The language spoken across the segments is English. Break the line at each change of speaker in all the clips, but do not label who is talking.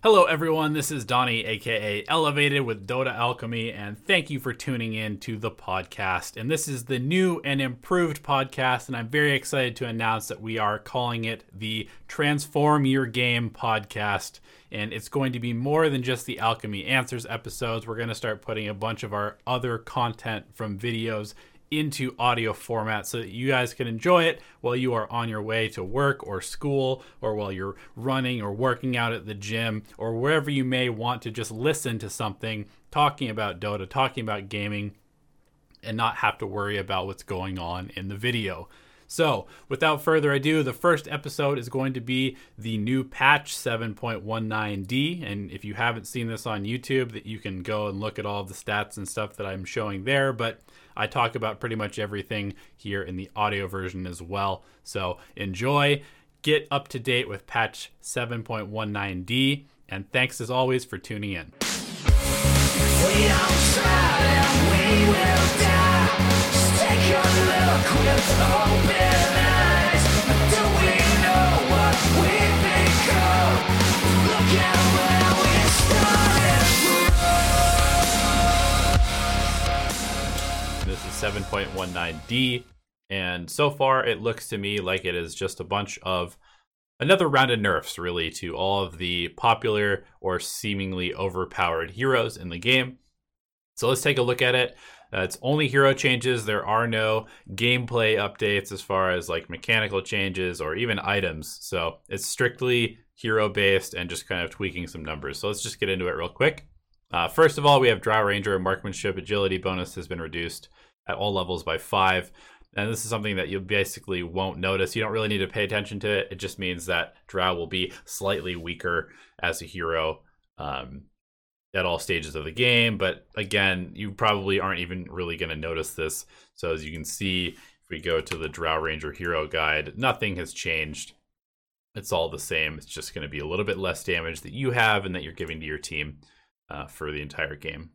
Hello, everyone. This is Donnie, aka Elevated with Dota Alchemy, and thank you for tuning in to the podcast. And this is the new and improved podcast, and I'm very excited to announce that we are calling it the Transform Your Game podcast. And it's going to be more than just the Alchemy Answers episodes. We're going to start putting a bunch of our other content from videos into audio format so that you guys can enjoy it while you are on your way to work or school or while you're running or working out at the gym or wherever you may want to just listen to something talking about Dota, talking about gaming, and not have to worry about what's going on in the video. So, without further ado, the first episode is going to be the new patch 7.19D. And if you haven't seen this on YouTube, that you can go and look at all the stats and stuff that I'm showing there. But I talk about pretty much everything here in the audio version as well. So enjoy, get up to date with patch 7.19D, and thanks as always for tuning in. 7.19D, and so far it looks to me like it is just a bunch of another round of nerfs, really, to all of the popular or seemingly overpowered heroes in the game. So let's take a look at it. Uh, it's only hero changes. There are no gameplay updates as far as like mechanical changes or even items. So it's strictly hero based and just kind of tweaking some numbers. So let's just get into it real quick. Uh, first of all, we have Drow Ranger marksmanship agility bonus has been reduced at all levels by five. And this is something that you basically won't notice. You don't really need to pay attention to it. It just means that Drow will be slightly weaker as a hero um, at all stages of the game. But again, you probably aren't even really going to notice this. So as you can see, if we go to the Drow Ranger hero guide, nothing has changed. It's all the same. It's just going to be a little bit less damage that you have and that you're giving to your team uh, for the entire game.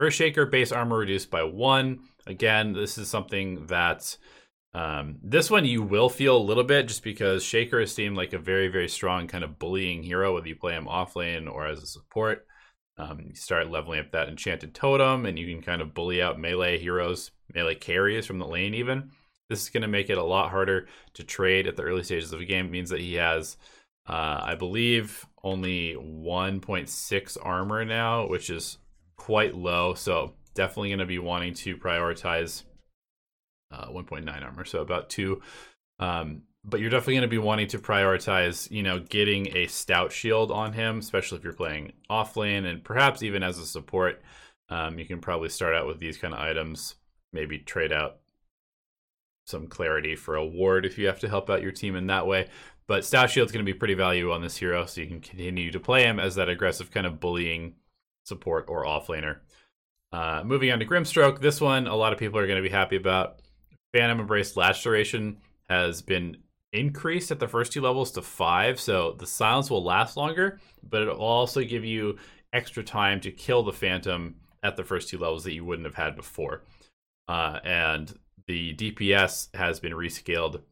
Earthshaker base armor reduced by one. Again, this is something that um, this one you will feel a little bit just because Shaker is seemed like a very, very strong kind of bullying hero, whether you play him offlane or as a support. Um, you start leveling up that enchanted totem, and you can kind of bully out melee heroes, melee carries from the lane, even. This is going to make it a lot harder to trade at the early stages of the game. It means that he has, uh, I believe, only 1.6 armor now, which is quite low. So definitely going to be wanting to prioritize uh, 1.9 armor, so about two. Um, but you're definitely going to be wanting to prioritize, you know, getting a stout shield on him, especially if you're playing off lane and perhaps even as a support. Um, you can probably start out with these kind of items, maybe trade out some clarity for a ward if you have to help out your team in that way. But Stout Shield's going to be pretty valuable on this hero, so you can continue to play him as that aggressive kind of bullying support or offlaner. Uh, moving on to Grimstroke, this one a lot of people are going to be happy about. Phantom Embrace Latch Duration has been increased at the first two levels to five, so the silence will last longer, but it will also give you extra time to kill the Phantom at the first two levels that you wouldn't have had before. Uh, and the DPS has been rescaled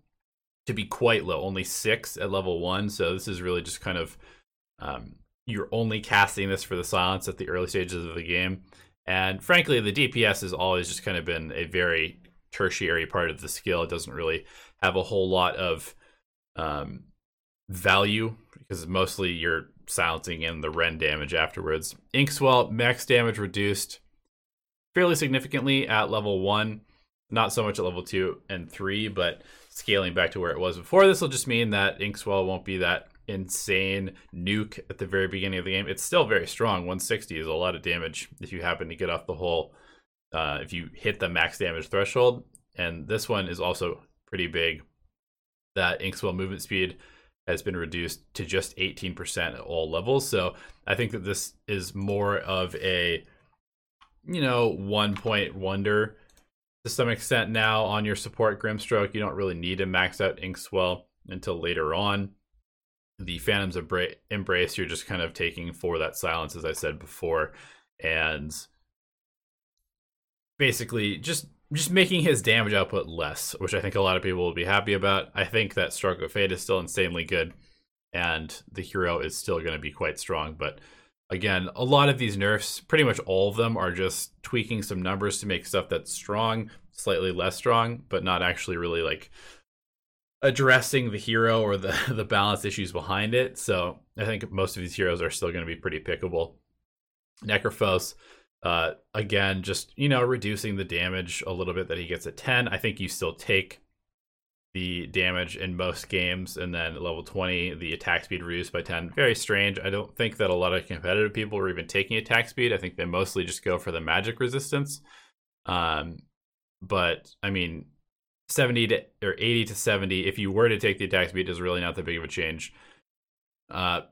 to be quite low, only six at level one. So this is really just kind of um, you're only casting this for the silence at the early stages of the game. And frankly, the DPS has always just kind of been a very tertiary part of the skill. It doesn't really have a whole lot of um, value because mostly you're silencing in the Rend damage afterwards. Inkswell, max damage reduced fairly significantly at level 1. Not so much at level 2 and 3, but scaling back to where it was before. This will just mean that Inkswell won't be that insane nuke at the very beginning of the game. It's still very strong. 160 is a lot of damage if you happen to get off the whole, uh, if you hit the max damage threshold. And this one is also pretty big. That Inkswell movement speed has been reduced to just 18% at all levels. So I think that this is more of a, you know, one point wonder to some extent now on your support Grimstroke. You don't really need to max out Inkswell until later on the Phantom's of embrace, you're just kind of taking for that silence, as I said before, and basically just just making his damage output less, which I think a lot of people will be happy about. I think that Stroke of Fate is still insanely good, and the hero is still going to be quite strong. But again, a lot of these nerfs, pretty much all of them, are just tweaking some numbers to make stuff that's strong slightly less strong, but not actually really like addressing the hero or the the balance issues behind it. So I think most of these heroes are still going to be pretty pickable. Necrophos, uh, again, just you know, reducing the damage a little bit that he gets at ten. I think you still take the damage in most games, and then level twenty, the attack speed reduced by ten. Very strange. I don't think that a lot of competitive people are even taking attack speed. I think they mostly just go for the magic resistance. Um, but I mean, 70 to or 80 to 70 if you were to take the attack speed is really not that big of a change uh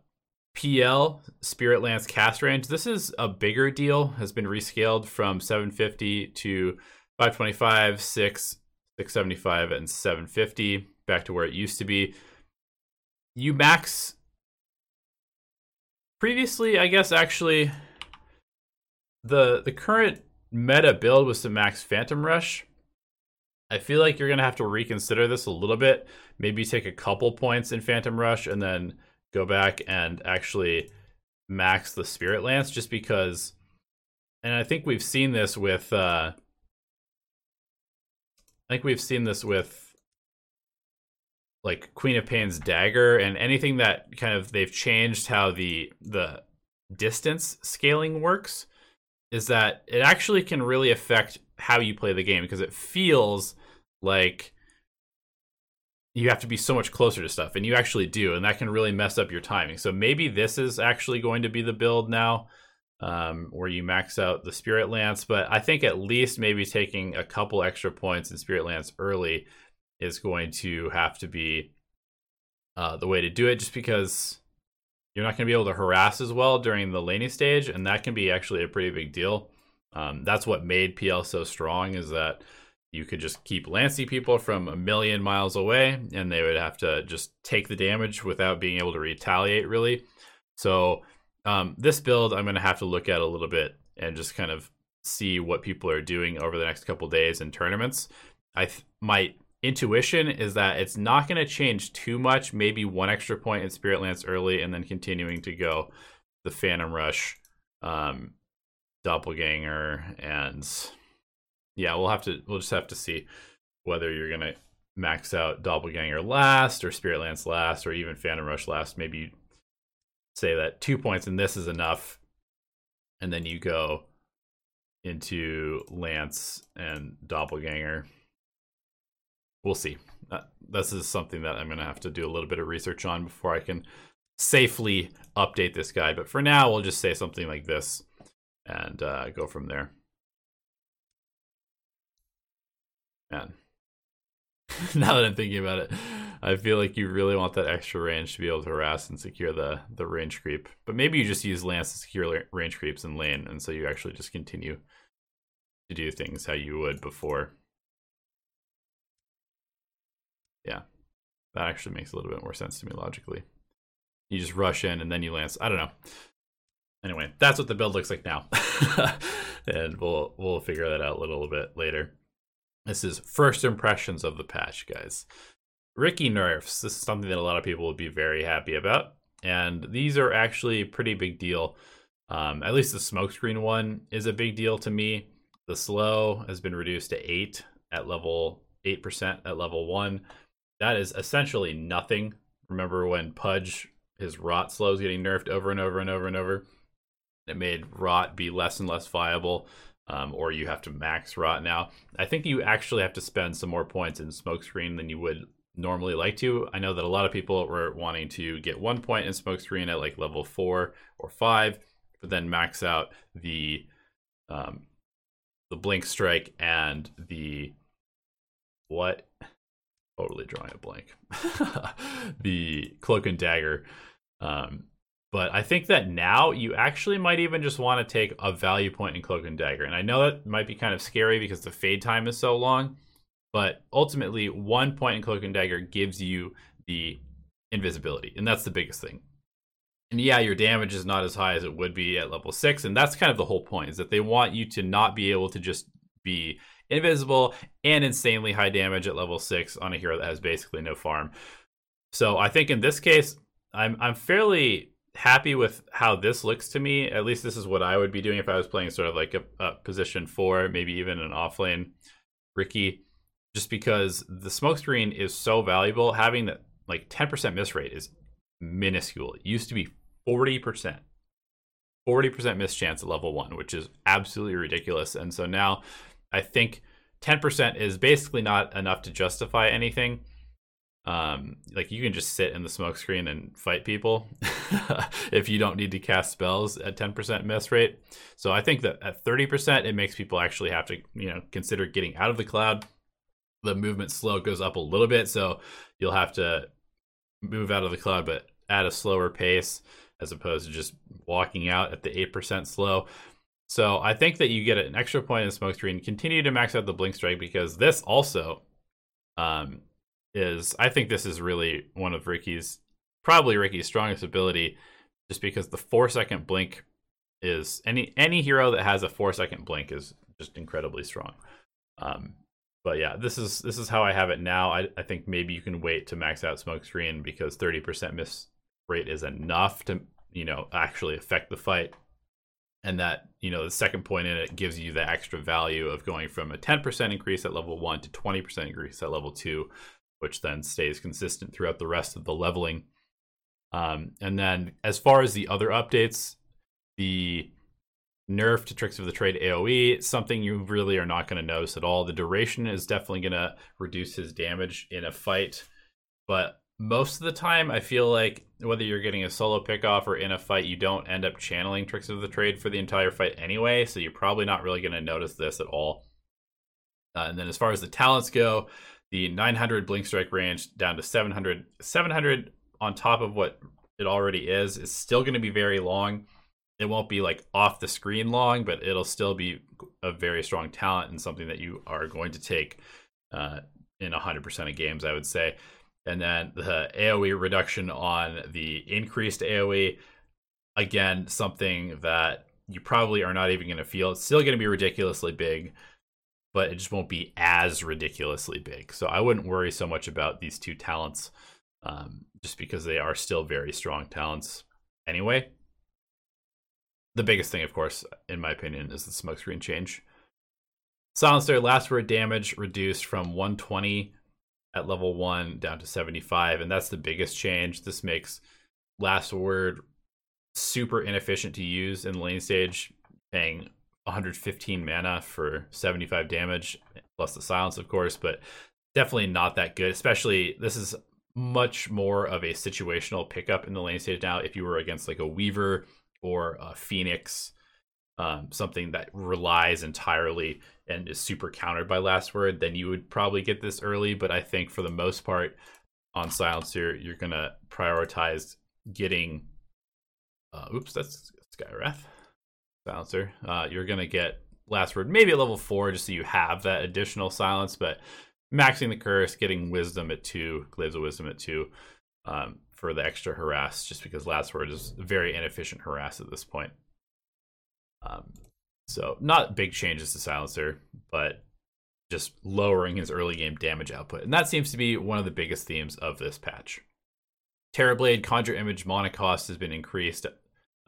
pl spirit lance cast range. This is a bigger deal has been rescaled from 750 to 525 6 675 and 750 back to where it used to be. You max previously i guess actually the the current meta build was to max phantom rush. I feel like you're gonna have to reconsider this a little bit. Maybe take a couple points in Phantom Rush and then go back and actually max the Spirit Lance, just because. And I think we've seen this with. Uh, I think we've seen this with like Queen of Pain's dagger and anything that kind of they've changed how the the distance scaling works is that it actually can really affect how you play the game because it feels like you have to be so much closer to stuff and you actually do and that can really mess up your timing. So maybe this is actually going to be the build now um, where you max out the spirit lance but i think at least maybe taking a couple extra points in spirit lance early is going to have to be uh, the way to do it just because you're not going to be able to harass as well during the laning stage and that can be actually a pretty big deal. Um, that's what made pl so strong is that you could just keep lancing people from a million miles away and they would have to just take the damage without being able to retaliate really. So um, this build i'm going to have to look at a little bit and just kind of see what people are doing over the next couple days in tournaments. I th- my intuition is that it's not going to change too much maybe one extra point in spirit lance early and then continuing to go the phantom rush um, doppelganger and yeah, we'll have to we'll just have to see whether you're gonna max out Doppelganger last or Spirit Lance last or even Phantom Rush last. Maybe you say that two points in this is enough, and then you go into Lance and Doppelganger. We'll see. Uh, this is something that I'm gonna have to do a little bit of research on before I can safely update this guide. But for now, we'll just say something like this and uh, go from there. Man. now that I'm thinking about it, I feel like you really want that extra range to be able to harass and secure the the range creep. But maybe you just use Lance to secure range creeps in lane, and so you actually just continue to do things how you would before. Yeah, that actually makes a little bit more sense to me logically. You just rush in and then you lance. I don't know. Anyway, that's what the build looks like now, and we'll we'll figure that out a little bit later. This is first impressions of the patch, guys. Riki nerfs. This is something that a lot of people would be very happy about. And these are actually a pretty big deal. Um, at least the smokescreen one is a big deal to me. The slow has been reduced to 8 at level 8% at level 1. That is essentially nothing. Remember when Pudge, his rot slow is getting nerfed over and over and over and over? It made rot be less and less viable um, or you have to max rot now. I think you actually have to spend some more points in smokescreen than you would normally like to. I know that a lot of people were wanting to get one point in smokescreen at like level four or five, but then max out the um, the blink strike and the what? Totally drawing a blank. the cloak and dagger. Um, but I think that now you actually might even just want to take a value point in Cloak and Dagger. And I know that might be kind of scary because the fade time is so long, but ultimately, one point in Cloak and Dagger gives you the invisibility, and that's the biggest thing. And yeah, your damage is not as high as it would be at level six, and that's kind of the whole point is that they want you to not be able to just be invisible and insanely high damage at level six on a hero that has basically no farm. So I think in this case, I'm I'm fairly happy with how this looks to me. At least this is what I would be doing if I was playing sort of like a, a position four, maybe even an offlane Riki, just because the smokescreen is so valuable. Having that like 10% miss rate is minuscule. It used to be 40%. 40% miss chance at level one, which is absolutely ridiculous. And so now I think 10% is basically not enough to justify anything um like you can just sit in the smoke screen and fight people if you don't need to cast spells at 10% miss rate. So i think that at 30% it makes people actually have to you know consider getting out of the cloud. The movement slow goes up a little bit so you'll have to move out of the cloud but at a slower pace as opposed to just walking out at the 8% slow. So i think that you get an extra point in smoke screen. Continue to max out the blink strike because this also um is I think this is really one of Riki's probably Riki's strongest ability, just because the four second blink is any any hero that has a four second blink is just incredibly strong. Um, but yeah, this is this is how I have it now. I, I think maybe you can wait to max out smoke screen because 30% miss rate is enough to you know actually affect the fight. And that, you know, the second point in it gives you the extra value of going from a 10% increase at level one to 20% increase at level two which then stays consistent throughout the rest of the leveling. Um, and then as far as the other updates, the nerf to Tricks of the Trade AoE, something you really are not going to notice at all. The duration is definitely going to reduce his damage in a fight, but most of the time, I feel like whether you're getting a solo pick off or in a fight, you don't end up channeling Tricks of the Trade for the entire fight anyway, so you're probably not really going to notice this at all. Uh, and then as far as the talents go, the 900 blink strike range down to 700 700 on top of what it already is is still going to be very long. It won't be like off the screen long but it'll still be a very strong talent and something that you are going to take uh, in 100% of games i would say. And then the aoe reduction on the increased aoe again something that you probably are not even going to feel. It's still going to be ridiculously big but it just won't be as ridiculously big. So I wouldn't worry so much about these two talents, um, just because they are still very strong talents anyway. The biggest thing, of course, in my opinion, is the smokescreen change. Silencer last word damage reduced from 120 at level 1 down to 75, and that's the biggest change. This makes last word super inefficient to use in the lane stage, paying 115 mana for 75 damage, plus the silence, of course, but definitely not that good. Especially, this is much more of a situational pickup in the lane stage now. If you were against like a Weaver or a Phoenix, um, something that relies entirely and is super countered by last word, then you would probably get this early. But I think for the most part, on Silencer, you're gonna prioritize getting. Uh, oops, that's Skywrath silencer. Uh, you're gonna get last word maybe at level four just so you have that additional silence, but maxing the curse, getting wisdom at two, glaives of wisdom at two, um, for the extra harass, just because last word is very inefficient harass at this point. Um, so not big changes to silencer, but just lowering his early game damage output, and that seems to be one of the biggest themes of this patch. Terrorblade Conjure Image mana cost has been increased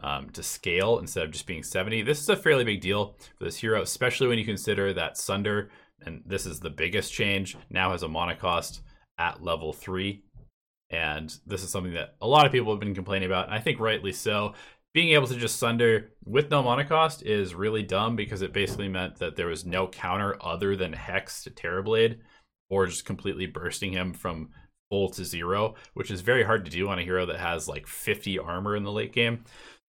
um, to scale instead of just being 70. This is a fairly big deal for this hero, especially when you consider that Sunder, and this is the biggest change, now has a mana cost at level 3. And this is something that a lot of people have been complaining about, and I think rightly so. Being able to just Sunder with no mana cost is really dumb because it basically meant that there was no counter other than Hex to Terrorblade, or just completely bursting him from full to zero, which is very hard to do on a hero that has like 50 armor in the late game.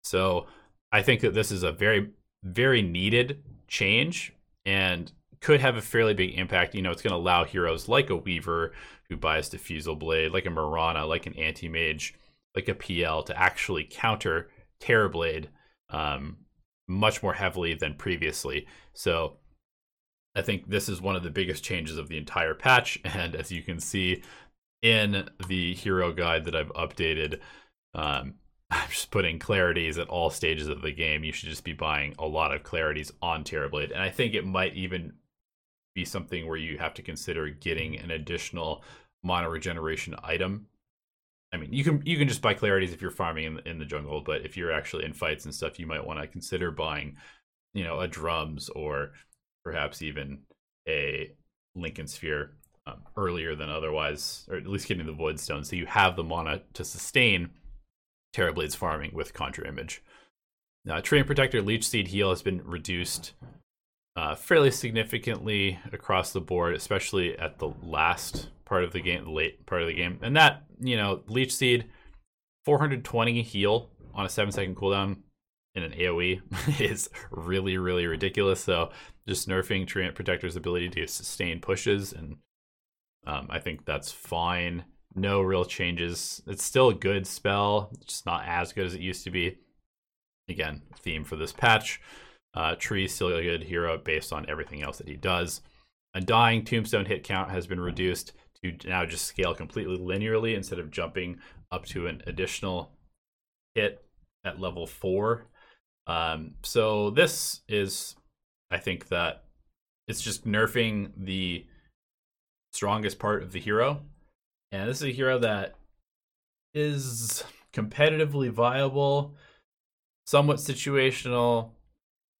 So I think that this is a very, very needed change and could have a fairly big impact. You know, it's going to allow heroes like a Weaver who buys Diffusal Blade, like a Marana, like an Anti Mage, like a PL to actually counter Terrorblade um, much more heavily than previously. So I think this is one of the biggest changes of the entire patch. And as you can see in the hero guide that I've updated, um, I'm just putting clarities at all stages of the game. You should just be buying a lot of clarities on Terrorblade. And I think it might even be something where you have to consider getting an additional mana regeneration item I mean, you can you can just buy clarities if you're farming in the, in the jungle, but if you're actually in fights and stuff, you might want to consider buying, you know, a drums or perhaps even a Linken's Sphere um, earlier than otherwise, or at least getting the Void Stone, so you have the mana to sustain Terrorblade's farming with Conjure Image. Now, Treant Protector Leech Seed heal has been reduced uh, fairly significantly across the board, especially at the last part of the game, the late part of the game. And that, you know, Leech Seed, 420 heal on a seven second cooldown in an AoE is really, really ridiculous. So just nerfing Treant Protector's ability to sustain pushes, and um, I think that's fine. No real changes. It's still a good spell, just not as good as it used to be. Again, theme for this patch. Uh, Tree still a good hero based on everything else that he does. Undying Tombstone hit count has been reduced to now just scale completely linearly instead of jumping up to an additional hit at level four. Um, so this is, I think that it's just nerfing the strongest part of the hero, and this is a hero that is competitively viable, somewhat situational,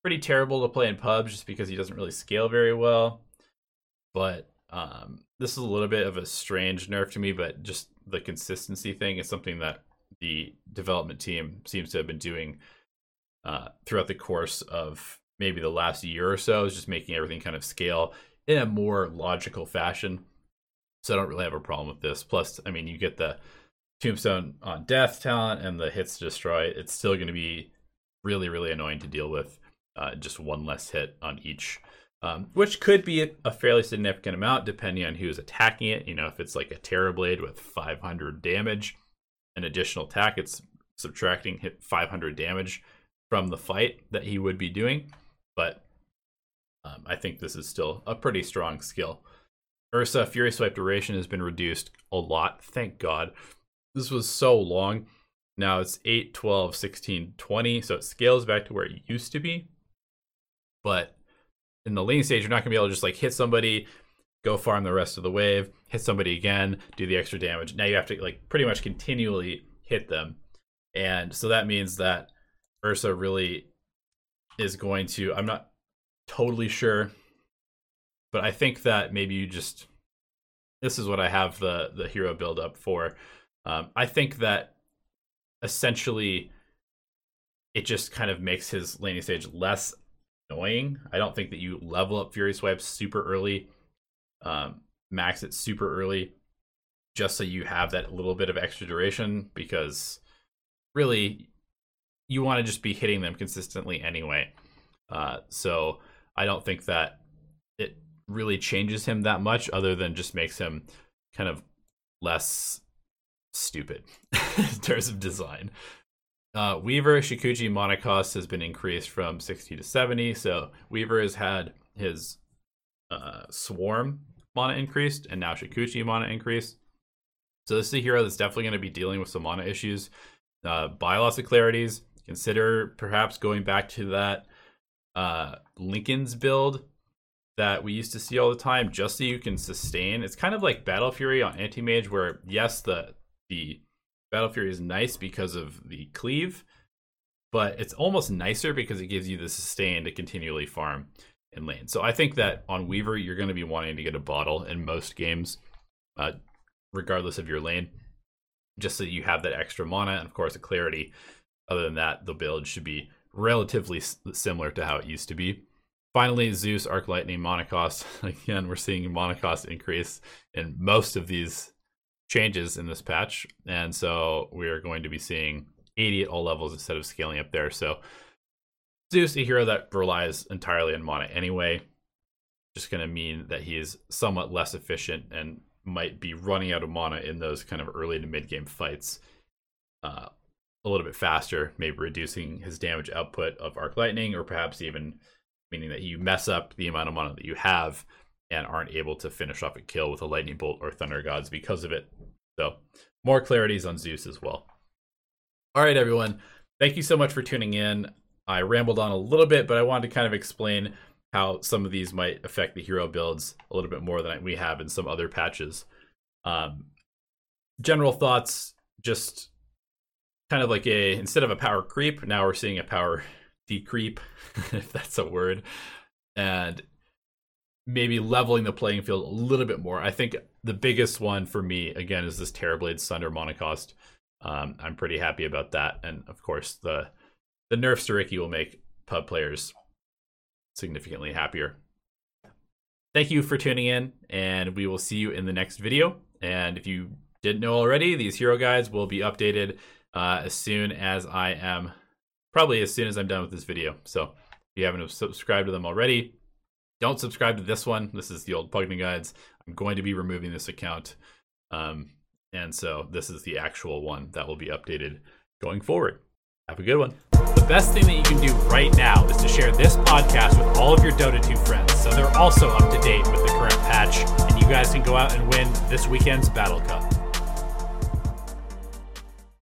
pretty terrible to play in pubs just because he doesn't really scale very well. But um, this is a little bit of a strange nerf to me, but just the consistency thing is something that the development team seems to have been doing uh, throughout the course of maybe the last year or so, is just making everything kind of scale in a more logical fashion. So I don't really have a problem with this. Plus, I mean, you get the tombstone on death talent and the hits to destroy. It's still going to be really, really annoying to deal with uh, just one less hit on each, um, which could be a fairly significant amount depending on who's attacking it. You know, if it's like a Terrorblade with 500 damage, an additional attack, it's subtracting hit 500 damage from the fight that he would be doing. But um, I think this is still a pretty strong skill. Ursa Fury Swipe duration has been reduced a lot. Thank God. This was so long. Now it's 8, 12, 16, 20. So it scales back to where it used to be. But in the lane stage, you're not gonna be able to just like hit somebody, go farm the rest of the wave, hit somebody again, do the extra damage. Now you have to like pretty much continually hit them. And so that means that Ursa really is going to I'm not totally sure, but I think that maybe you just this is what I have the the hero build up for. Um, I think that essentially it just kind of makes his laning stage less annoying. I don't think that you level up Fury Swipes super early, um, max it super early, just so you have that little bit of extra duration because really you want to just be hitting them consistently anyway. Uh, so I don't think that it really changes him that much, other than just makes him kind of less stupid in terms of design. Uh, Weaver Shukuchi mana cost has been increased from 60 to 70. So Weaver has had his uh, Swarm mana increased, and now Shukuchi mana increased. So this is a hero that's definitely going to be dealing with some mana issues. Uh, buy lots of clarities. Consider perhaps going back to that uh, Linken's build that we used to see all the time, just so you can sustain. It's kind of like Battle Fury on Anti Mage, where yes, the the Battle Fury is nice because of the cleave, but it's almost nicer because it gives you the sustain to continually farm in lane. So I think that on Weaver, you're going to be wanting to get a bottle in most games, uh, regardless of your lane, just so you have that extra mana and, of course, a clarity. Other than that, the build should be relatively similar to how it used to be. Finally, Zeus Arc Lightning mana cost. Again, we're seeing mana cost increase in most of these changes in this patch, and so we are going to be seeing 80 at all levels instead of scaling up there. So Zeus, a hero that relies entirely on mana anyway, just going to mean that he is somewhat less efficient and might be running out of mana in those kind of early to mid game fights uh, a little bit faster, maybe reducing his damage output of Arc Lightning, or perhaps even meaning that you mess up the amount of mana that you have and aren't able to finish off a kill with a lightning bolt or thunder gods because of it. So, more clarities on Zeus as well. All right, everyone. Thank you so much for tuning in. I rambled on a little bit, but I wanted to kind of explain how some of these might affect the hero builds a little bit more than we have in some other patches. Um, general thoughts just kind of like a instead of a power creep, now we're seeing a power decreep, if that's a word, and maybe leveling the playing field a little bit more. I think the biggest one for me again is this Terrorblade Sunder mana cost. Um, I'm pretty happy about that, and of course the the nerfs to Riki will make pub players significantly happier. Thank you for tuning in, and we will see you in the next video. And if you didn't know already, these hero guides will be updated uh, as soon as I am, probably as soon as I'm done with this video. So if you haven't subscribed to them already, don't subscribe to this one. This is the old Pugna guides. I'm going to be removing this account. Um, and so this is the actual one that will be updated going forward. Have a good one. The best thing that you can do right now is to share this podcast with all of your Dota 2 friends so they're also up to date with the current patch and you guys can go out and win this weekend's Battle Cup.